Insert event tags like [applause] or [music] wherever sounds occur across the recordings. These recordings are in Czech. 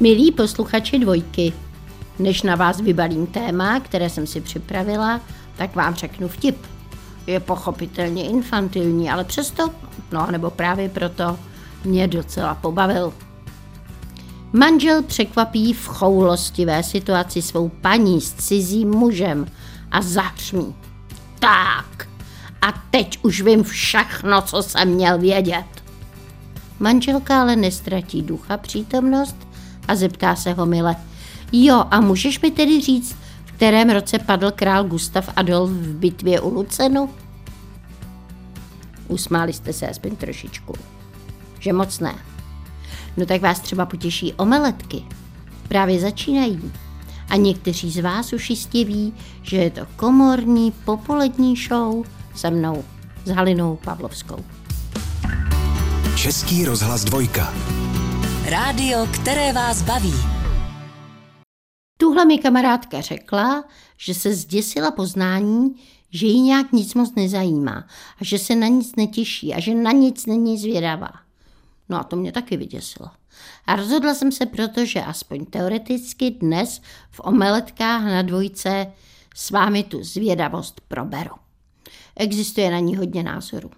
Milí posluchači dvojky, než na vás vybalím téma, které jsem si připravila, tak vám řeknu vtip. Je pochopitelně infantilní, ale přesto, no nebo právě proto, mě docela pobavil. Manžel překvapí v choulostivé situaci svou paní s cizím mužem a zahřmí. Tak, a teď už vím všechno, co jsem měl vědět. Manželka ale nestratí ducha přítomnost a zeptá se ho mile. Jo, a můžeš mi tedy říct, v kterém roce padl král Gustav Adolf v bitvě u Lucenu? Usmáli jste se aspoň trošičku. Že moc ne. No tak vás třeba potěší omeletky. Právě začínají. A někteří z vás už jistě ví, že je to komorní popolední show se mnou, s Halinou Pavlovskou. Český rozhlas dvojka. Rádio, které vás baví. Tuhle mi kamarádka řekla, že se zděsila poznání, že ji nějak nic moc nezajímá a že se na nic netěší a že na nic není zvědavá. No a to mě taky vyděsilo. A rozhodla jsem se proto, že aspoň teoreticky dnes v omeletkách na dvojce s vámi tu zvědavost proberu. Existuje na ní hodně názorů.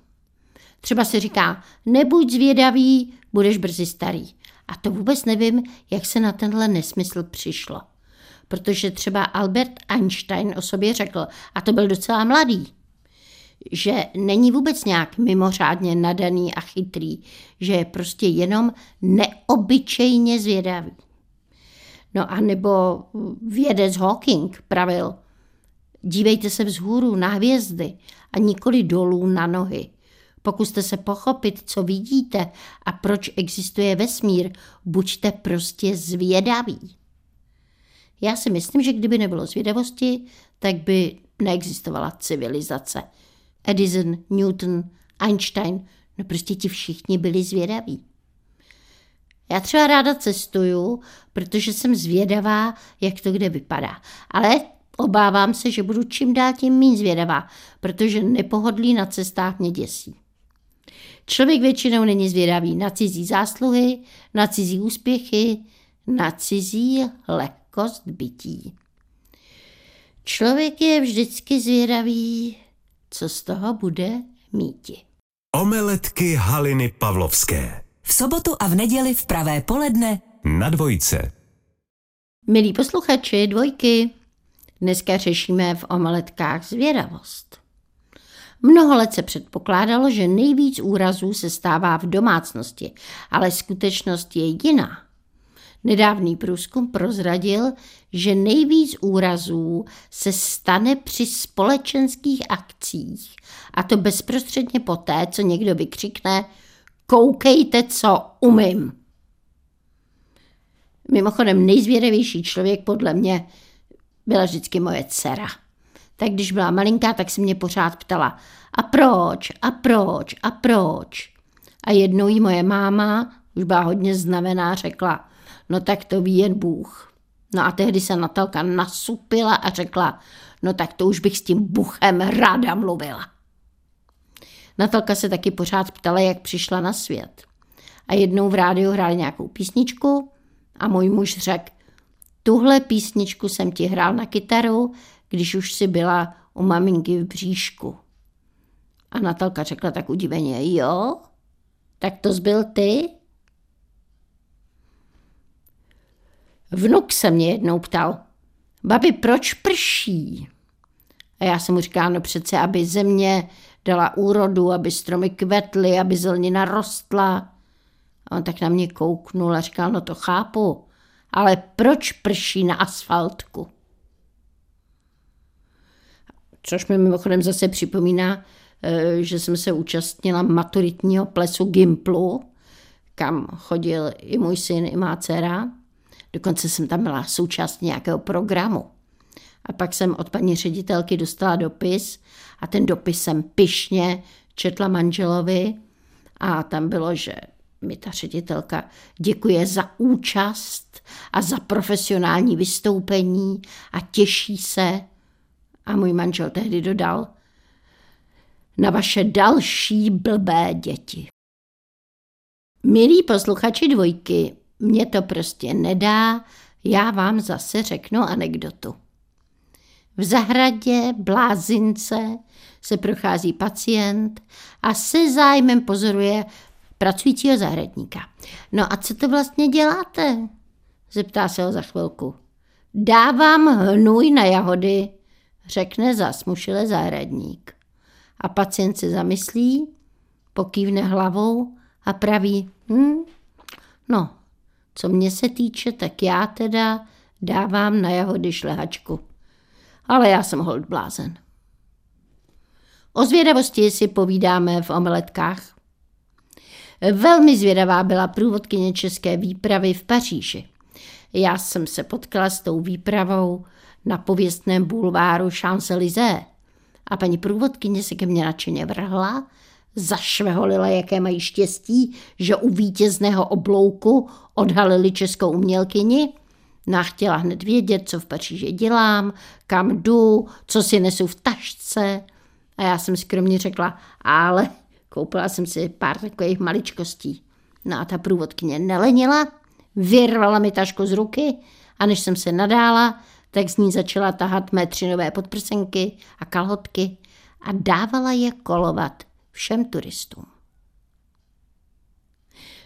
Třeba se říká, nebuď zvědavý, budeš brzy starý. A to vůbec nevím, jak se na tenhle nesmysl přišlo. Protože třeba Albert Einstein o sobě řekl, a to byl docela mladý, že není vůbec nějak mimořádně nadaný a chytrý, že je prostě jenom neobyčejně zvědavý. No a nebo vědec Hawking pravil, dívejte se vzhůru na hvězdy a nikoli dolů na nohy. Pokuste se pochopit, co vidíte a proč existuje vesmír. Buďte prostě zvědaví. Já si myslím, že kdyby nebylo zvědavosti, tak by neexistovala civilizace. Edison, Newton, Einstein, no prostě ti všichni byli zvědaví. Já třeba ráda cestuju, protože jsem zvědavá, jak to kde vypadá. Ale obávám se, že budu čím dál tím méně zvědavá, protože nepohodlí na cestách mě děsí. Člověk většinou není zvědavý na cizí zásluhy, na cizí úspěchy, na cizí lehkost bytí. Člověk je vždycky zvědavý, co z toho bude míti. Omeletky Haliny Pavlovské. V sobotu a v neděli v pravé poledne Na dvojce. Milí posluchači dvojky, dneska řešíme v omeletkách zvědavost. Mnoho let se předpokládalo, že nejvíc úrazů se stává v domácnosti, ale skutečnost je jiná. Nedávný průzkum prozradil, že nejvíc úrazů se stane při společenských akcích, a to bezprostředně poté, co někdo vykřikne koukejte, co umím. Mimochodem nejzvědavější člověk podle mě byla vždycky moje dcera. Tak když byla malinká, tak se mě pořád ptala, a proč, a proč, a proč. A jednou jí moje máma, už byla hodně znavená, řekla, no tak to ví jen Bůh. No a tehdy se Natalka nasupila a řekla, no tak to už bych s tím Buchem ráda mluvila. Natalka se taky pořád ptala, jak přišla na svět. A jednou v rádiu hráli nějakou písničku a můj muž řekl, tuhle písničku jsem ti hrál na kytaru, když už si byla u maminky v bříšku. A Natalka řekla tak udiveně, jo, tak to zbyl ty? Vnuk se mě jednou ptal, babi, proč prší? A já jsem mu říkala, no přece, aby země dala úrodu, aby stromy kvetly, aby zelenina rostla. A on tak na mě kouknul a říkal, no to chápu, ale proč prší na asfaltku? Což mi mimochodem zase připomíná, eh, že jsem se účastnila maturitního plesu Gimplu, kam chodil i můj syn, i má dcera. Dokonce jsem tam byla součást nějakého programu. A pak jsem od paní ředitelky dostala dopis a ten dopis jsem pyšně četla manželovi a tam bylo, že mi ta ředitelka děkuje za účast a za profesionální vystoupení a těší se. A můj manžel tehdy dodal, na vaše další blbé děti. Milí posluchači dvojky, Mně to prostě nedá, já vám zase řeknu anekdotu. V zahradě blázince se prochází pacient a se zájmem pozoruje pracujícího zahradníka. No a co to vlastně děláte? Zeptá se ho za chvilku. Dávám hnůj na jahody, řekne zasmušile zahradník. A pacient se zamyslí, pokývne hlavou a praví, hm, no, co mě se týče, tak já teda dávám na jahody šlehačku. Ale já jsem hold blázen. O zvědavosti si povídáme v omeletkách. Velmi zvědavá byla průvodkyně české výpravy v Paříži. Já jsem se potkala s tou výpravou na pověstném bulváru Champs-Élysées a paní průvodkyně se ke mně nadšeně vrhla, zašveholila, jaké mají štěstí, že u vítězného oblouku odhalili českou umělkyni. No a chtěla hned vědět, co v Paříži dělám, kam jdu, co si nesu v tašce. A já jsem skromně řekla, ale koupila jsem si pár takových maličkostí. No a ta průvodkyně nelenila, vyrvala mi tašku z ruky a než jsem se nadála, tak z ní začala tahat mé tři nové podprsenky a kalhotky a dávala je kolovat všem turistům.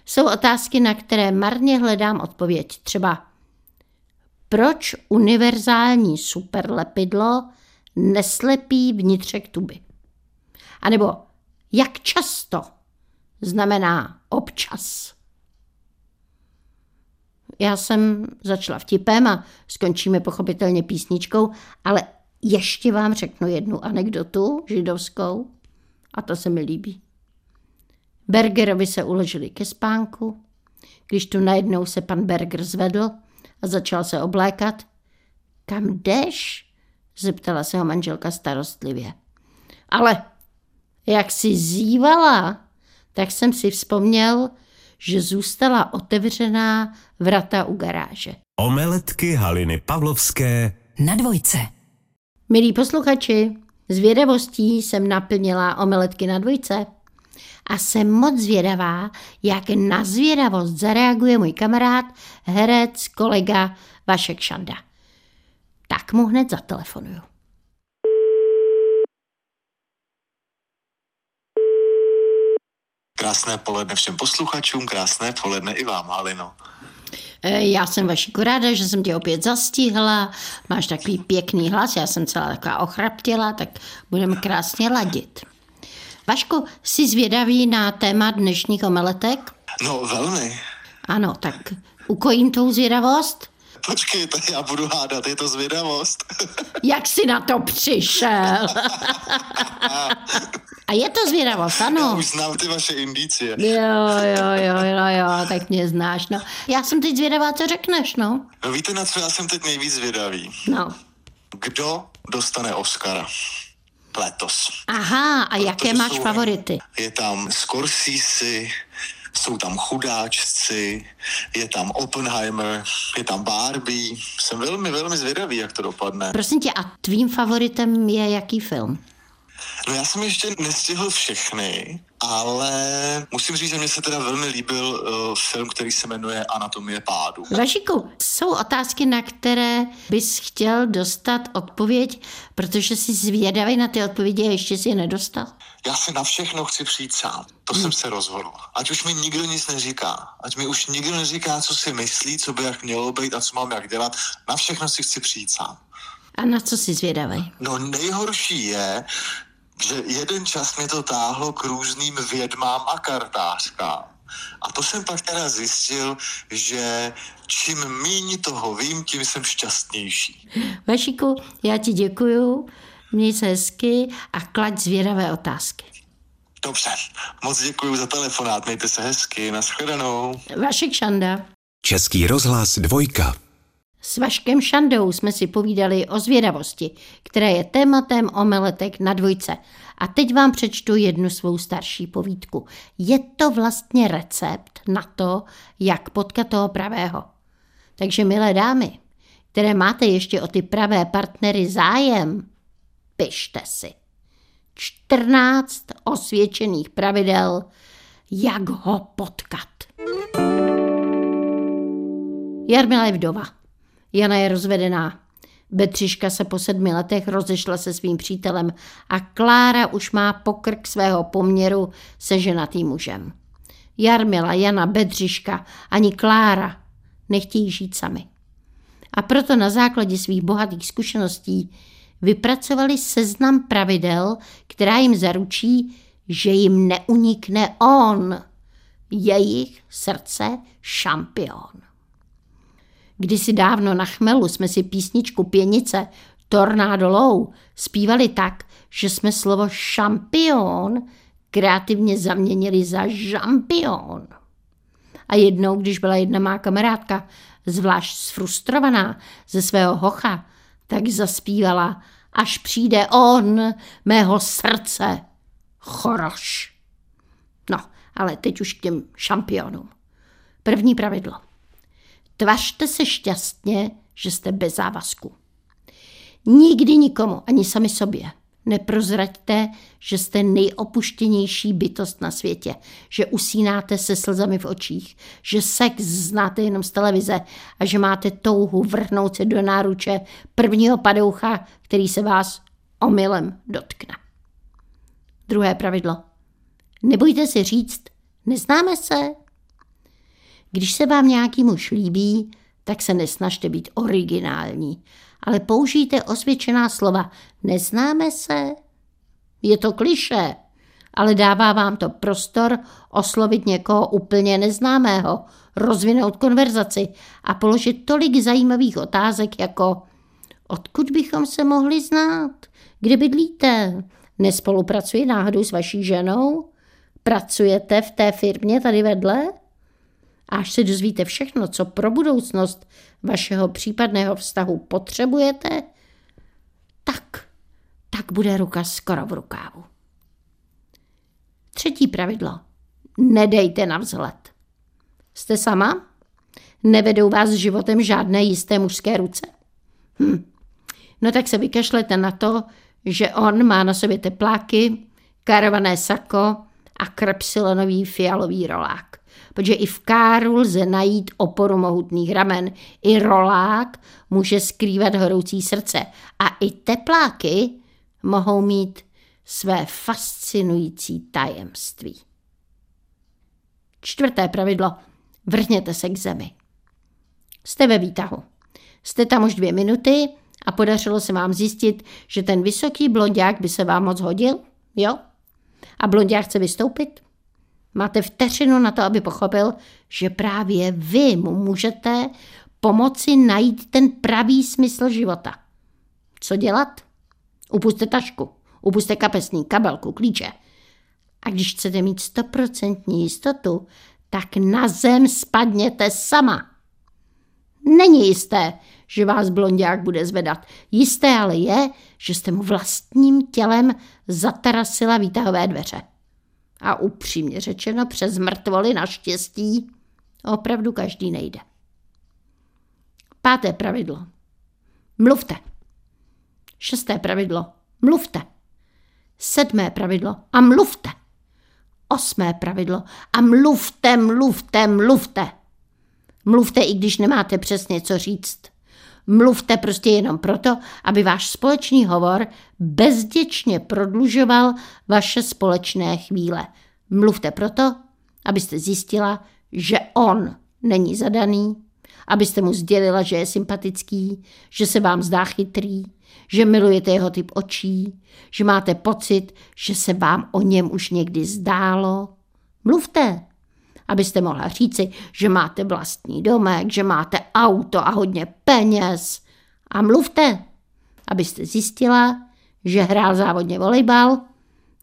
Jsou otázky, na které marně hledám odpověď. Třeba proč univerzální superlepidlo neslepí vnitřek tuby? A nebo jak často znamená občas? Já jsem začala vtipem a skončíme pochopitelně písničkou, ale ještě vám řeknu jednu anekdotu židovskou a to se mi líbí. Bergerovi se uložili ke spánku, když tu najednou se pan Berger zvedl a začal se oblékat. Kam jdeš? zeptala se ho manželka starostlivě. Ale jak si zývala, tak jsem si vzpomněl, že zůstala otevřená vrata u garáže. Omeletky Haliny Pavlovské Na dvojce. Milí posluchači, zvědavostí jsem naplnila omeletky na dvojce a jsem moc zvědavá, jak na zvědavost zareaguje můj kamarád, herec, kolega Vašek Šanda. Tak mu hned zatelefonuju. Krásné poledne všem posluchačům, krásné poledne i vám, Halino. E, Já jsem Vašiku ráda, že jsem tě opět zastihla. Máš takový pěkný hlas, já jsem celá taková ochraptěla, tak budeme krásně ladit. Vašku, jsi zvědavý na téma dnešních omeletek? No, velmi. Ano, tak ukojím tou zvědavost. Počkejte, já budu hádat, je to zvědavost. [laughs] Jak jsi na to přišel? [laughs] A je to zvědavost, Já ano. už znám ty vaše indicie. Jo, jo, jo, jo, jo, tak mě znáš, no. Já jsem teď zvědavá, co řekneš, no. No víte, na co já jsem teď nejvíc zvědavý? No. Kdo dostane Oscara? Letos. Aha, a jaké Protože máš jsou- favority? Je tam Scorsese, jsou tam chudáčci, je tam Oppenheimer, je tam Barbie. Jsem velmi, velmi zvědavý, jak to dopadne. Prosím tě, a tvým favoritem je jaký film? No já jsem ještě nestihl všechny, ale musím říct, že mně se teda velmi líbil uh, film, který se jmenuje Anatomie pádu. Vašiku, jsou otázky, na které bys chtěl dostat odpověď, protože jsi zvědavý na ty odpovědi a ještě si je nedostal? Já si na všechno chci přijít sám. To jsem se rozhodl. Ať už mi nikdo nic neříká. Ať mi už nikdo neříká, co si myslí, co by jak mělo být a co mám jak dělat. Na všechno si chci přijít sám. A na co jsi zvědavý? No nejhorší je, že jeden čas mě to táhlo k různým vědmám a kartářkám. A to jsem pak teda zjistil, že čím míň toho vím, tím jsem šťastnější. Vašiku, já ti děkuju, měj se hezky a klaď zvědavé otázky. Dobře, moc děkuji za telefonát, mějte se hezky, nashledanou. Vašek Šanda. Český rozhlas dvojka. S Vaškem Šandou jsme si povídali o zvědavosti, která je tématem omeletek na dvojce. A teď vám přečtu jednu svou starší povídku. Je to vlastně recept na to, jak potkat toho pravého. Takže milé dámy, které máte ještě o ty pravé partnery zájem, pište si. 14 osvědčených pravidel, jak ho potkat. Jarmila je vdova. Jana je rozvedená. Betřiška se po sedmi letech rozešla se svým přítelem a Klára už má pokrk svého poměru se ženatým mužem. Jarmila, Jana, Bedřiška ani Klára nechtějí žít sami. A proto na základě svých bohatých zkušeností vypracovali seznam pravidel, která jim zaručí, že jim neunikne on, jejich srdce šampion. Kdysi dávno na chmelu jsme si písničku Pěnice Tornado Low zpívali tak, že jsme slovo šampion kreativně zaměnili za žampion. A jednou, když byla jedna má kamarádka zvlášť sfrustrovaná ze svého hocha, tak zaspívala, až přijde on, mého srdce, choroš. No, ale teď už k těm šampionům. První pravidlo. Tvařte se šťastně, že jste bez závazku. Nikdy nikomu, ani sami sobě, neprozraďte, že jste nejopuštěnější bytost na světě, že usínáte se slzami v očích, že sex znáte jenom z televize a že máte touhu vrhnout se do náruče prvního padoucha, který se vás omylem dotkne. Druhé pravidlo. Nebojte si říct, neznáme se, když se vám nějaký muž líbí, tak se nesnažte být originální, ale použijte osvědčená slova. Neznáme se? Je to kliše, ale dává vám to prostor oslovit někoho úplně neznámého, rozvinout konverzaci a položit tolik zajímavých otázek jako odkud bychom se mohli znát, kde bydlíte, nespolupracuje náhodou s vaší ženou, pracujete v té firmě tady vedle? Až se dozvíte všechno, co pro budoucnost vašeho případného vztahu potřebujete, tak, tak bude ruka skoro v rukávu. Třetí pravidlo. Nedejte na vzhled. Jste sama? Nevedou vás životem žádné jisté mužské ruce? Hm. No tak se vykašlete na to, že on má na sobě tepláky, karované sako a krepsilonový fialový rolák protože i v káru lze najít oporu mohutných ramen. I rolák může skrývat horoucí srdce a i tepláky mohou mít své fascinující tajemství. Čtvrté pravidlo. Vrhněte se k zemi. Jste ve výtahu. Jste tam už dvě minuty a podařilo se vám zjistit, že ten vysoký blondák by se vám moc hodil? Jo? A blondák chce vystoupit? Máte vteřinu na to, aby pochopil, že právě vy mu můžete pomoci najít ten pravý smysl života. Co dělat? Upuste tašku, upuste kapesní kabelku, klíče. A když chcete mít stoprocentní jistotu, tak na zem spadněte sama. Není jisté, že vás blondák bude zvedat. Jisté ale je, že jste mu vlastním tělem zatarasila výtahové dveře. A upřímně řečeno, přes mrtvoly naštěstí opravdu každý nejde. Páté pravidlo. Mluvte. Šesté pravidlo. Mluvte. Sedmé pravidlo. A mluvte. Osmé pravidlo. A mluvte, mluvte, mluvte. Mluvte, i když nemáte přesně co říct. Mluvte prostě jenom proto, aby váš společný hovor bezděčně prodlužoval vaše společné chvíle. Mluvte proto, abyste zjistila, že on není zadaný, abyste mu sdělila, že je sympatický, že se vám zdá chytrý, že milujete jeho typ očí, že máte pocit, že se vám o něm už někdy zdálo. Mluvte, abyste mohla říci, že máte vlastní domek, že máte auto a hodně peněz. A mluvte, abyste zjistila, že hrál závodně volejbal,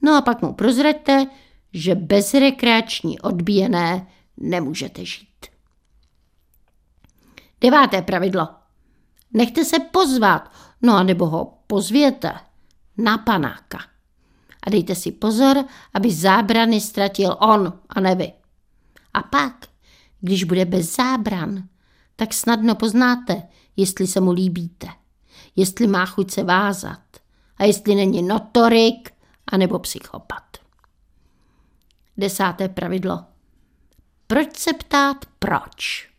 no a pak mu prozraďte, že bez rekreační odbíjené nemůžete žít. Deváté pravidlo. Nechte se pozvat, no a nebo ho pozvěte na panáka. A dejte si pozor, aby zábrany ztratil on a ne vy. A pak, když bude bez zábran, tak snadno poznáte, jestli se mu líbíte, jestli má chuť se vázat a jestli není notorik anebo psychopat. Desáté pravidlo. Proč se ptát proč?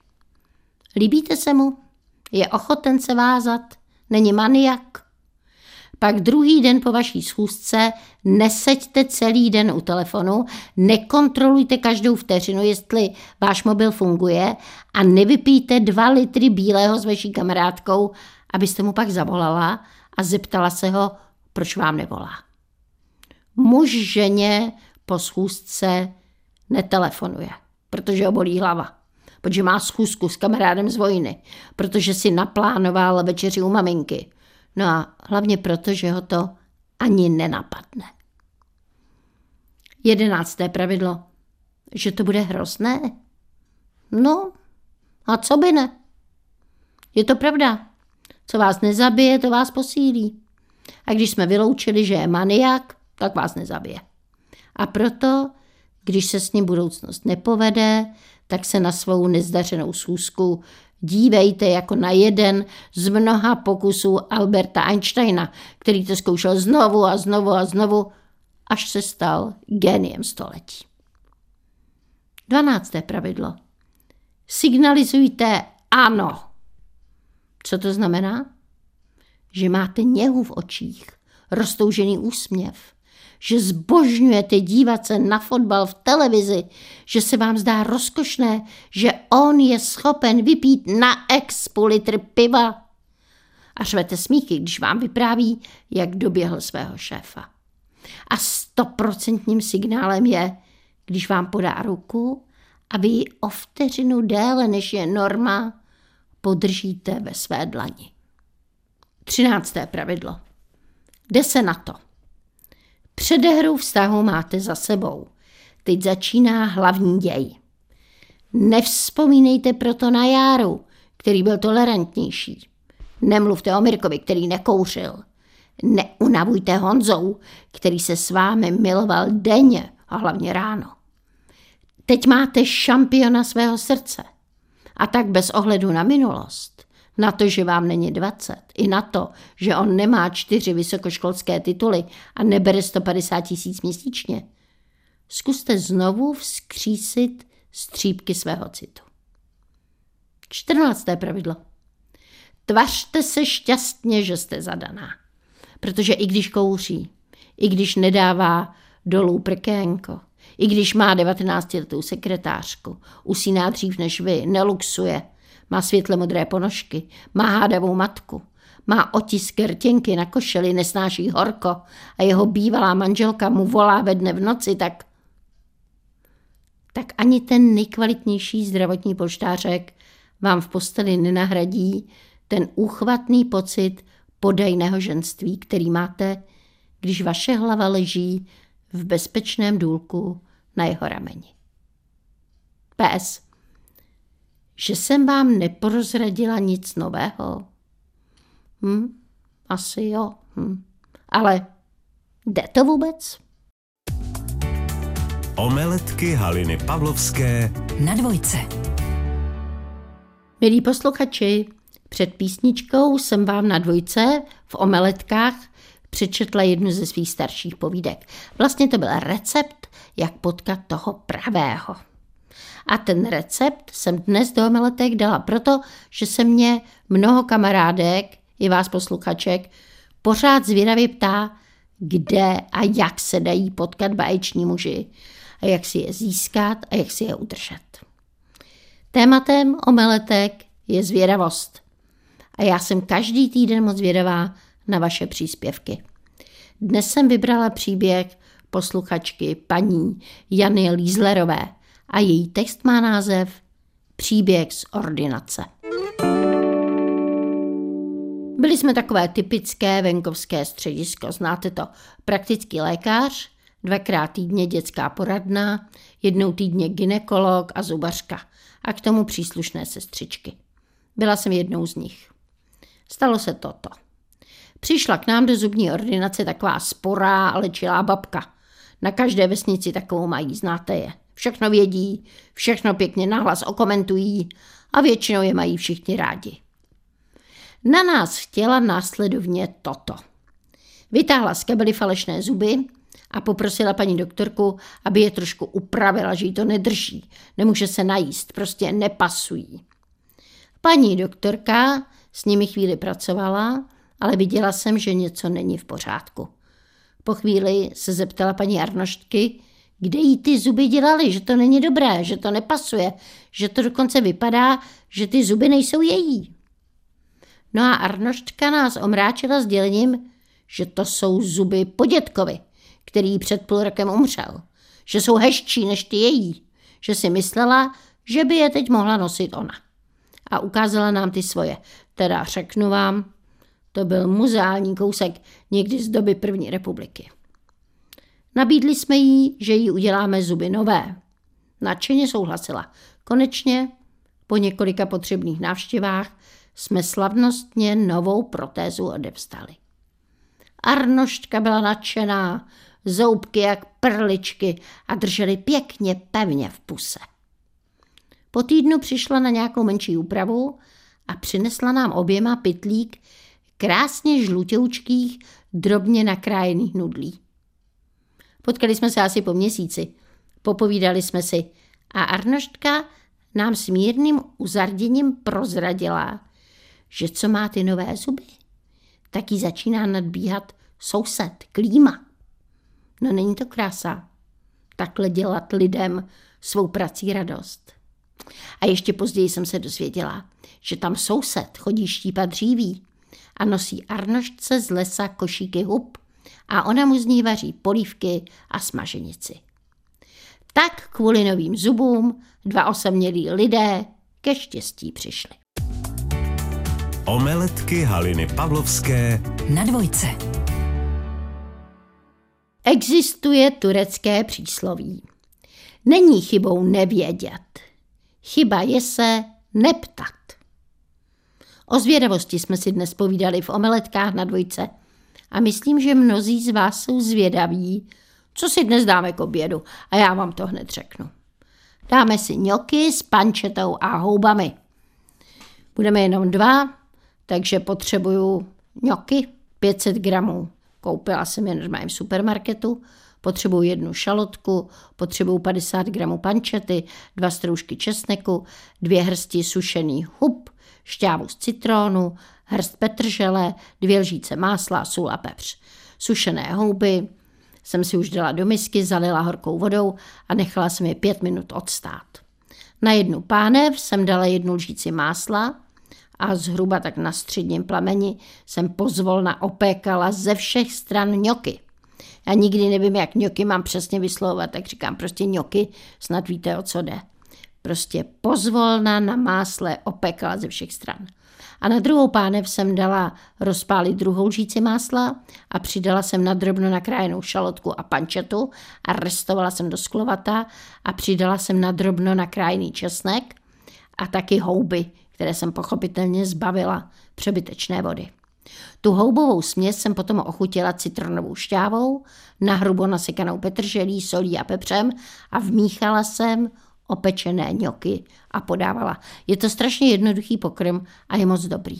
Líbíte se mu? Je ochoten se vázat? Není maniak? Pak druhý den po vaší schůzce neseďte celý den u telefonu, nekontrolujte každou vteřinu, jestli váš mobil funguje a nevypijte dva litry bílého s vaší kamarádkou, abyste mu pak zavolala a zeptala se ho, proč vám nevolá. Muž ženě po schůzce netelefonuje, protože ho bolí hlava, protože má schůzku s kamarádem z vojny, protože si naplánoval večeři u maminky. No a hlavně proto, že ho to ani nenapadne. Jedenácté pravidlo. Že to bude hrozné? No, a co by ne? Je to pravda. Co vás nezabije, to vás posílí. A když jsme vyloučili, že je maniak, tak vás nezabije. A proto, když se s ním budoucnost nepovede, tak se na svou nezdařenou schůzku dívejte jako na jeden z mnoha pokusů Alberta Einsteina, který to zkoušel znovu a znovu a znovu, až se stal geniem století. Dvanácté pravidlo. Signalizujte ano. Co to znamená? Že máte něhu v očích, roztoužený úsměv, že zbožňujete dívat se na fotbal v televizi, že se vám zdá rozkošné, že on je schopen vypít na ex půl litr piva. A řvete smíchy, když vám vypráví, jak doběhl svého šéfa. A stoprocentním signálem je, když vám podá ruku a vy ji o vteřinu déle, než je norma, podržíte ve své dlani. Třinácté pravidlo. Jde se na to. Předehru vztahu máte za sebou. Teď začíná hlavní děj. Nevzpomínejte proto na Járu, který byl tolerantnější. Nemluvte o Mirkovi, který nekouřil. Neunavujte Honzou, který se s vámi miloval denně a hlavně ráno. Teď máte šampiona svého srdce. A tak bez ohledu na minulost na to, že vám není 20, i na to, že on nemá čtyři vysokoškolské tituly a nebere 150 tisíc měsíčně, zkuste znovu vzkřísit střípky svého citu. Čtrnácté pravidlo. Tvařte se šťastně, že jste zadaná. Protože i když kouří, i když nedává dolů prkénko, i když má 19 letou sekretářku, usíná dřív než vy, neluxuje – má světle modré ponožky, má hádavou matku, má otisk rtěnky na košeli, nesnáší horko a jeho bývalá manželka mu volá ve dne v noci, tak tak ani ten nejkvalitnější zdravotní polštářek vám v posteli nenahradí ten úchvatný pocit podajného ženství, který máte, když vaše hlava leží v bezpečném důlku na jeho rameni. PS že jsem vám neprozradila nic nového. Hm, asi jo. Hm. Ale jde to vůbec? Omeletky Haliny Pavlovské Na dvojce. Milí posluchači, před písničkou jsem vám na dvojce v omeletkách přečetla jednu ze svých starších povídek. Vlastně to byl recept, jak potkat toho pravého. A ten recept jsem dnes do omeletek dala proto, že se mě mnoho kamarádek, i vás posluchaček, pořád zvědavě ptá, kde a jak se dají potkat báječní muži a jak si je získat a jak si je udržet. Tématem omeletek je zvědavost. A já jsem každý týden moc zvědavá na vaše příspěvky. Dnes jsem vybrala příběh posluchačky paní Jany Lízlerové – a její text má název Příběh z ordinace. Byli jsme takové typické venkovské středisko, znáte to, praktický lékař, dvakrát týdně dětská poradna, jednou týdně ginekolog a zubařka a k tomu příslušné sestřičky. Byla jsem jednou z nich. Stalo se toto. Přišla k nám do zubní ordinace taková sporá lečilá babka. Na každé vesnici takovou mají, znáte je. Všechno vědí, všechno pěkně nahlas okomentují a většinou je mají všichni rádi. Na nás chtěla následovně toto. Vytáhla z kabely falešné zuby a poprosila paní doktorku, aby je trošku upravila, že jí to nedrží, nemůže se najíst, prostě nepasují. Paní doktorka s nimi chvíli pracovala, ale viděla jsem, že něco není v pořádku. Po chvíli se zeptala paní Arnoštky, kde jí ty zuby dělali, že to není dobré, že to nepasuje, že to dokonce vypadá, že ty zuby nejsou její. No a Arnoštka nás omráčila sdělením, že to jsou zuby po dětkovi, který před půl rokem umřel, že jsou hezčí než ty její, že si myslela, že by je teď mohla nosit ona. A ukázala nám ty svoje. Teda řeknu vám, to byl muzeální kousek někdy z doby první republiky. Nabídli jsme jí, že jí uděláme zuby nové. Nadšeně souhlasila. Konečně, po několika potřebných návštěvách, jsme slavnostně novou protézu odevstali. Arnoštka byla nadšená, zoubky jak perličky a drželi pěkně pevně v puse. Po týdnu přišla na nějakou menší úpravu a přinesla nám oběma pytlík krásně žlutěučkých, drobně nakrájených nudlí. Potkali jsme se asi po měsíci. Popovídali jsme si a Arnoštka nám s mírným uzarděním prozradila, že co má ty nové zuby, tak jí začíná nadbíhat soused, klíma. No není to krása. Takhle dělat lidem svou prací radost. A ještě později jsem se dozvěděla, že tam soused chodí štípat dříví a nosí Arnoštce z lesa košíky hub a ona mu z ní vaří polívky a smaženici. Tak kvůli novým zubům dva osamělí lidé ke štěstí přišli. Omeletky Haliny Pavlovské Na dvojce. Existuje turecké přísloví. Není chybou nevědět. Chyba je se neptat. O zvědavosti jsme si dnes povídali v omeletkách na dvojce a myslím, že mnozí z vás jsou zvědaví, co si dnes dáme k obědu a já vám to hned řeknu. Dáme si ňoky s pančetou a houbami. Budeme jenom dva, takže potřebuju ňoky 500 gramů. Koupila jsem je normálně v supermarketu. Potřebuju jednu šalotku, potřebuju 50 gramů pančety, dva stroužky česneku, dvě hrsti sušený hub, šťávu z citrónu, hrst petržele, dvě lžíce másla, sůl a pepř. Sušené houby jsem si už dala do misky, zalila horkou vodou a nechala jsem je pět minut odstát. Na jednu pánev jsem dala jednu lžíci másla a zhruba tak na středním plameni jsem pozvolna opékala ze všech stran ňoky. Já nikdy nevím, jak ňoky mám přesně vyslovovat, tak říkám prostě ňoky, snad víte, o co jde. Prostě pozvolna na másle opekala ze všech stran. A na druhou pánev jsem dala rozpálit druhou lžíci másla a přidala jsem na drobno nakrájenou šalotku a pančetu a restovala jsem do sklovata a přidala jsem na drobno nakrájený česnek a taky houby, které jsem pochopitelně zbavila přebytečné vody. Tu houbovou směs jsem potom ochutila citronovou šťávou, nahrubo nasekanou petrželí, solí a pepřem a vmíchala jsem opečené ňoky a podávala. Je to strašně jednoduchý pokrm a je moc dobrý.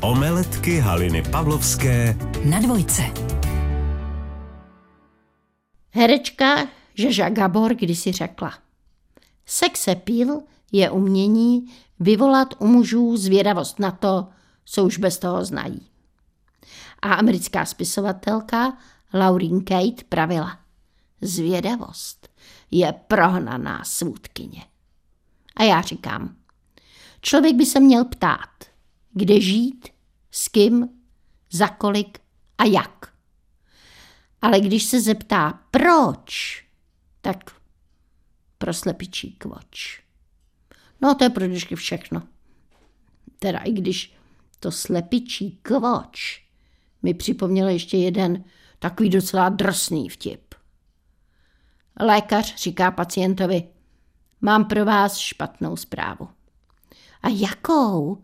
Omeletky Haliny Pavlovské Na dvojce. Herečka Žeža Gabor kdysi řekla. Sexepil je umění vyvolat u mužů zvědavost na to, co už bez toho znají. A americká spisovatelka Laurin Kate pravila. Zvědavost je prohnaná svůdkyně. A já říkám, člověk by se měl ptát, kde žít, s kým, za kolik a jak. Ale když se zeptá proč, tak pro slepičí kvoč. No to je pro dnešky všechno. Teda i když to slepičí kvoč mi připomněl ještě jeden takový docela drsný vtip. Lékař říká pacientovi, mám pro vás špatnou zprávu. A jakou?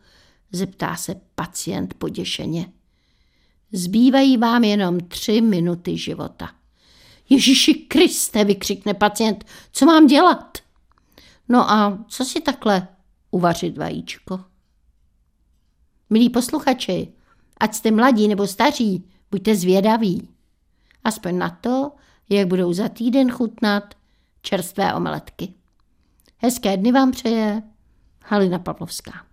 zeptá se pacient poděšeně. Zbývají vám jenom tři minuty života. Ježíši Kriste, vykřikne pacient, co mám dělat? No a co si takhle uvařit vajíčko? Milí posluchači, ať jste mladí nebo staří, buďte zvědaví. Aspoň na to, jak budou za týden chutnat čerstvé omeletky. Hezké dny vám přeje Halina Pavlovská.